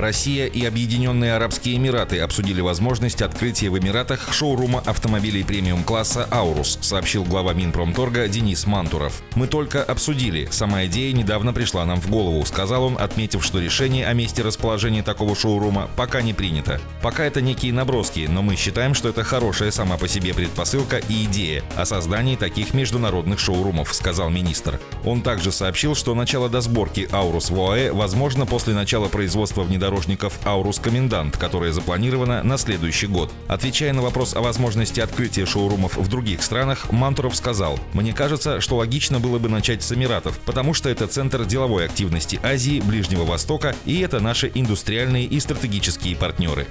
Россия и Объединенные Арабские Эмираты обсудили возможность открытия в Эмиратах шоурума автомобилей премиум-класса «Аурус», сообщил глава Минпромторга Денис Мантуров. «Мы только обсудили. Сама идея недавно пришла нам в голову», сказал он, отметив, что решение о месте расположения такого шоурума пока не принято. Пока это некие наброски, но мы считаем, что это хорошая сама по себе предпосылка и идея о создании таких международных шоурумов, сказал министр. Он также сообщил, что начало досборки «Аурус» в ОАЭ возможно после начала производства внедорожников внедорожников «Аурус Комендант», которая запланирована на следующий год. Отвечая на вопрос о возможности открытия шоурумов в других странах, Мантуров сказал, «Мне кажется, что логично было бы начать с Эмиратов, потому что это центр деловой активности Азии, Ближнего Востока, и это наши индустриальные и стратегические партнеры».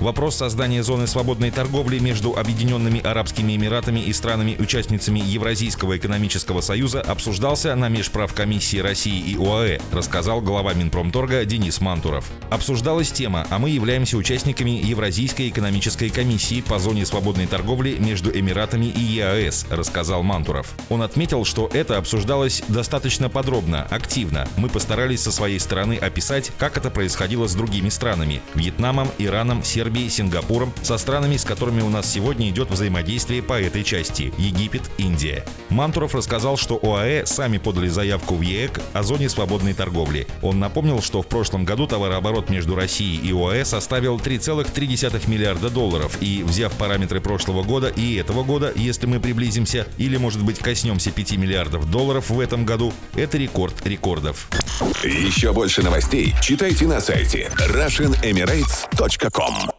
Вопрос создания зоны свободной торговли между Объединенными Арабскими Эмиратами и странами-участницами Евразийского экономического союза обсуждался на межправкомиссии России и ОАЭ, рассказал глава Минпромторга Денис Мантуров. Мантуров. Обсуждалась тема, а мы являемся участниками Евразийской экономической комиссии по зоне свободной торговли между Эмиратами и ЕАЭС, рассказал Мантуров. Он отметил, что это обсуждалось достаточно подробно, активно. Мы постарались со своей стороны описать, как это происходило с другими странами – Вьетнамом, Ираном, Сербией, Сингапуром, со странами, с которыми у нас сегодня идет взаимодействие по этой части – Египет, Индия. Мантуров рассказал, что ОАЭ сами подали заявку в ЕЭК о зоне свободной торговли. Он напомнил, что в прошлом году товарооборот между Россией и ОАЭ составил 3,3 миллиарда долларов. И взяв параметры прошлого года и этого года, если мы приблизимся или, может быть, коснемся 5 миллиардов долларов в этом году, это рекорд рекордов. Еще больше новостей читайте на сайте RussianEmirates.com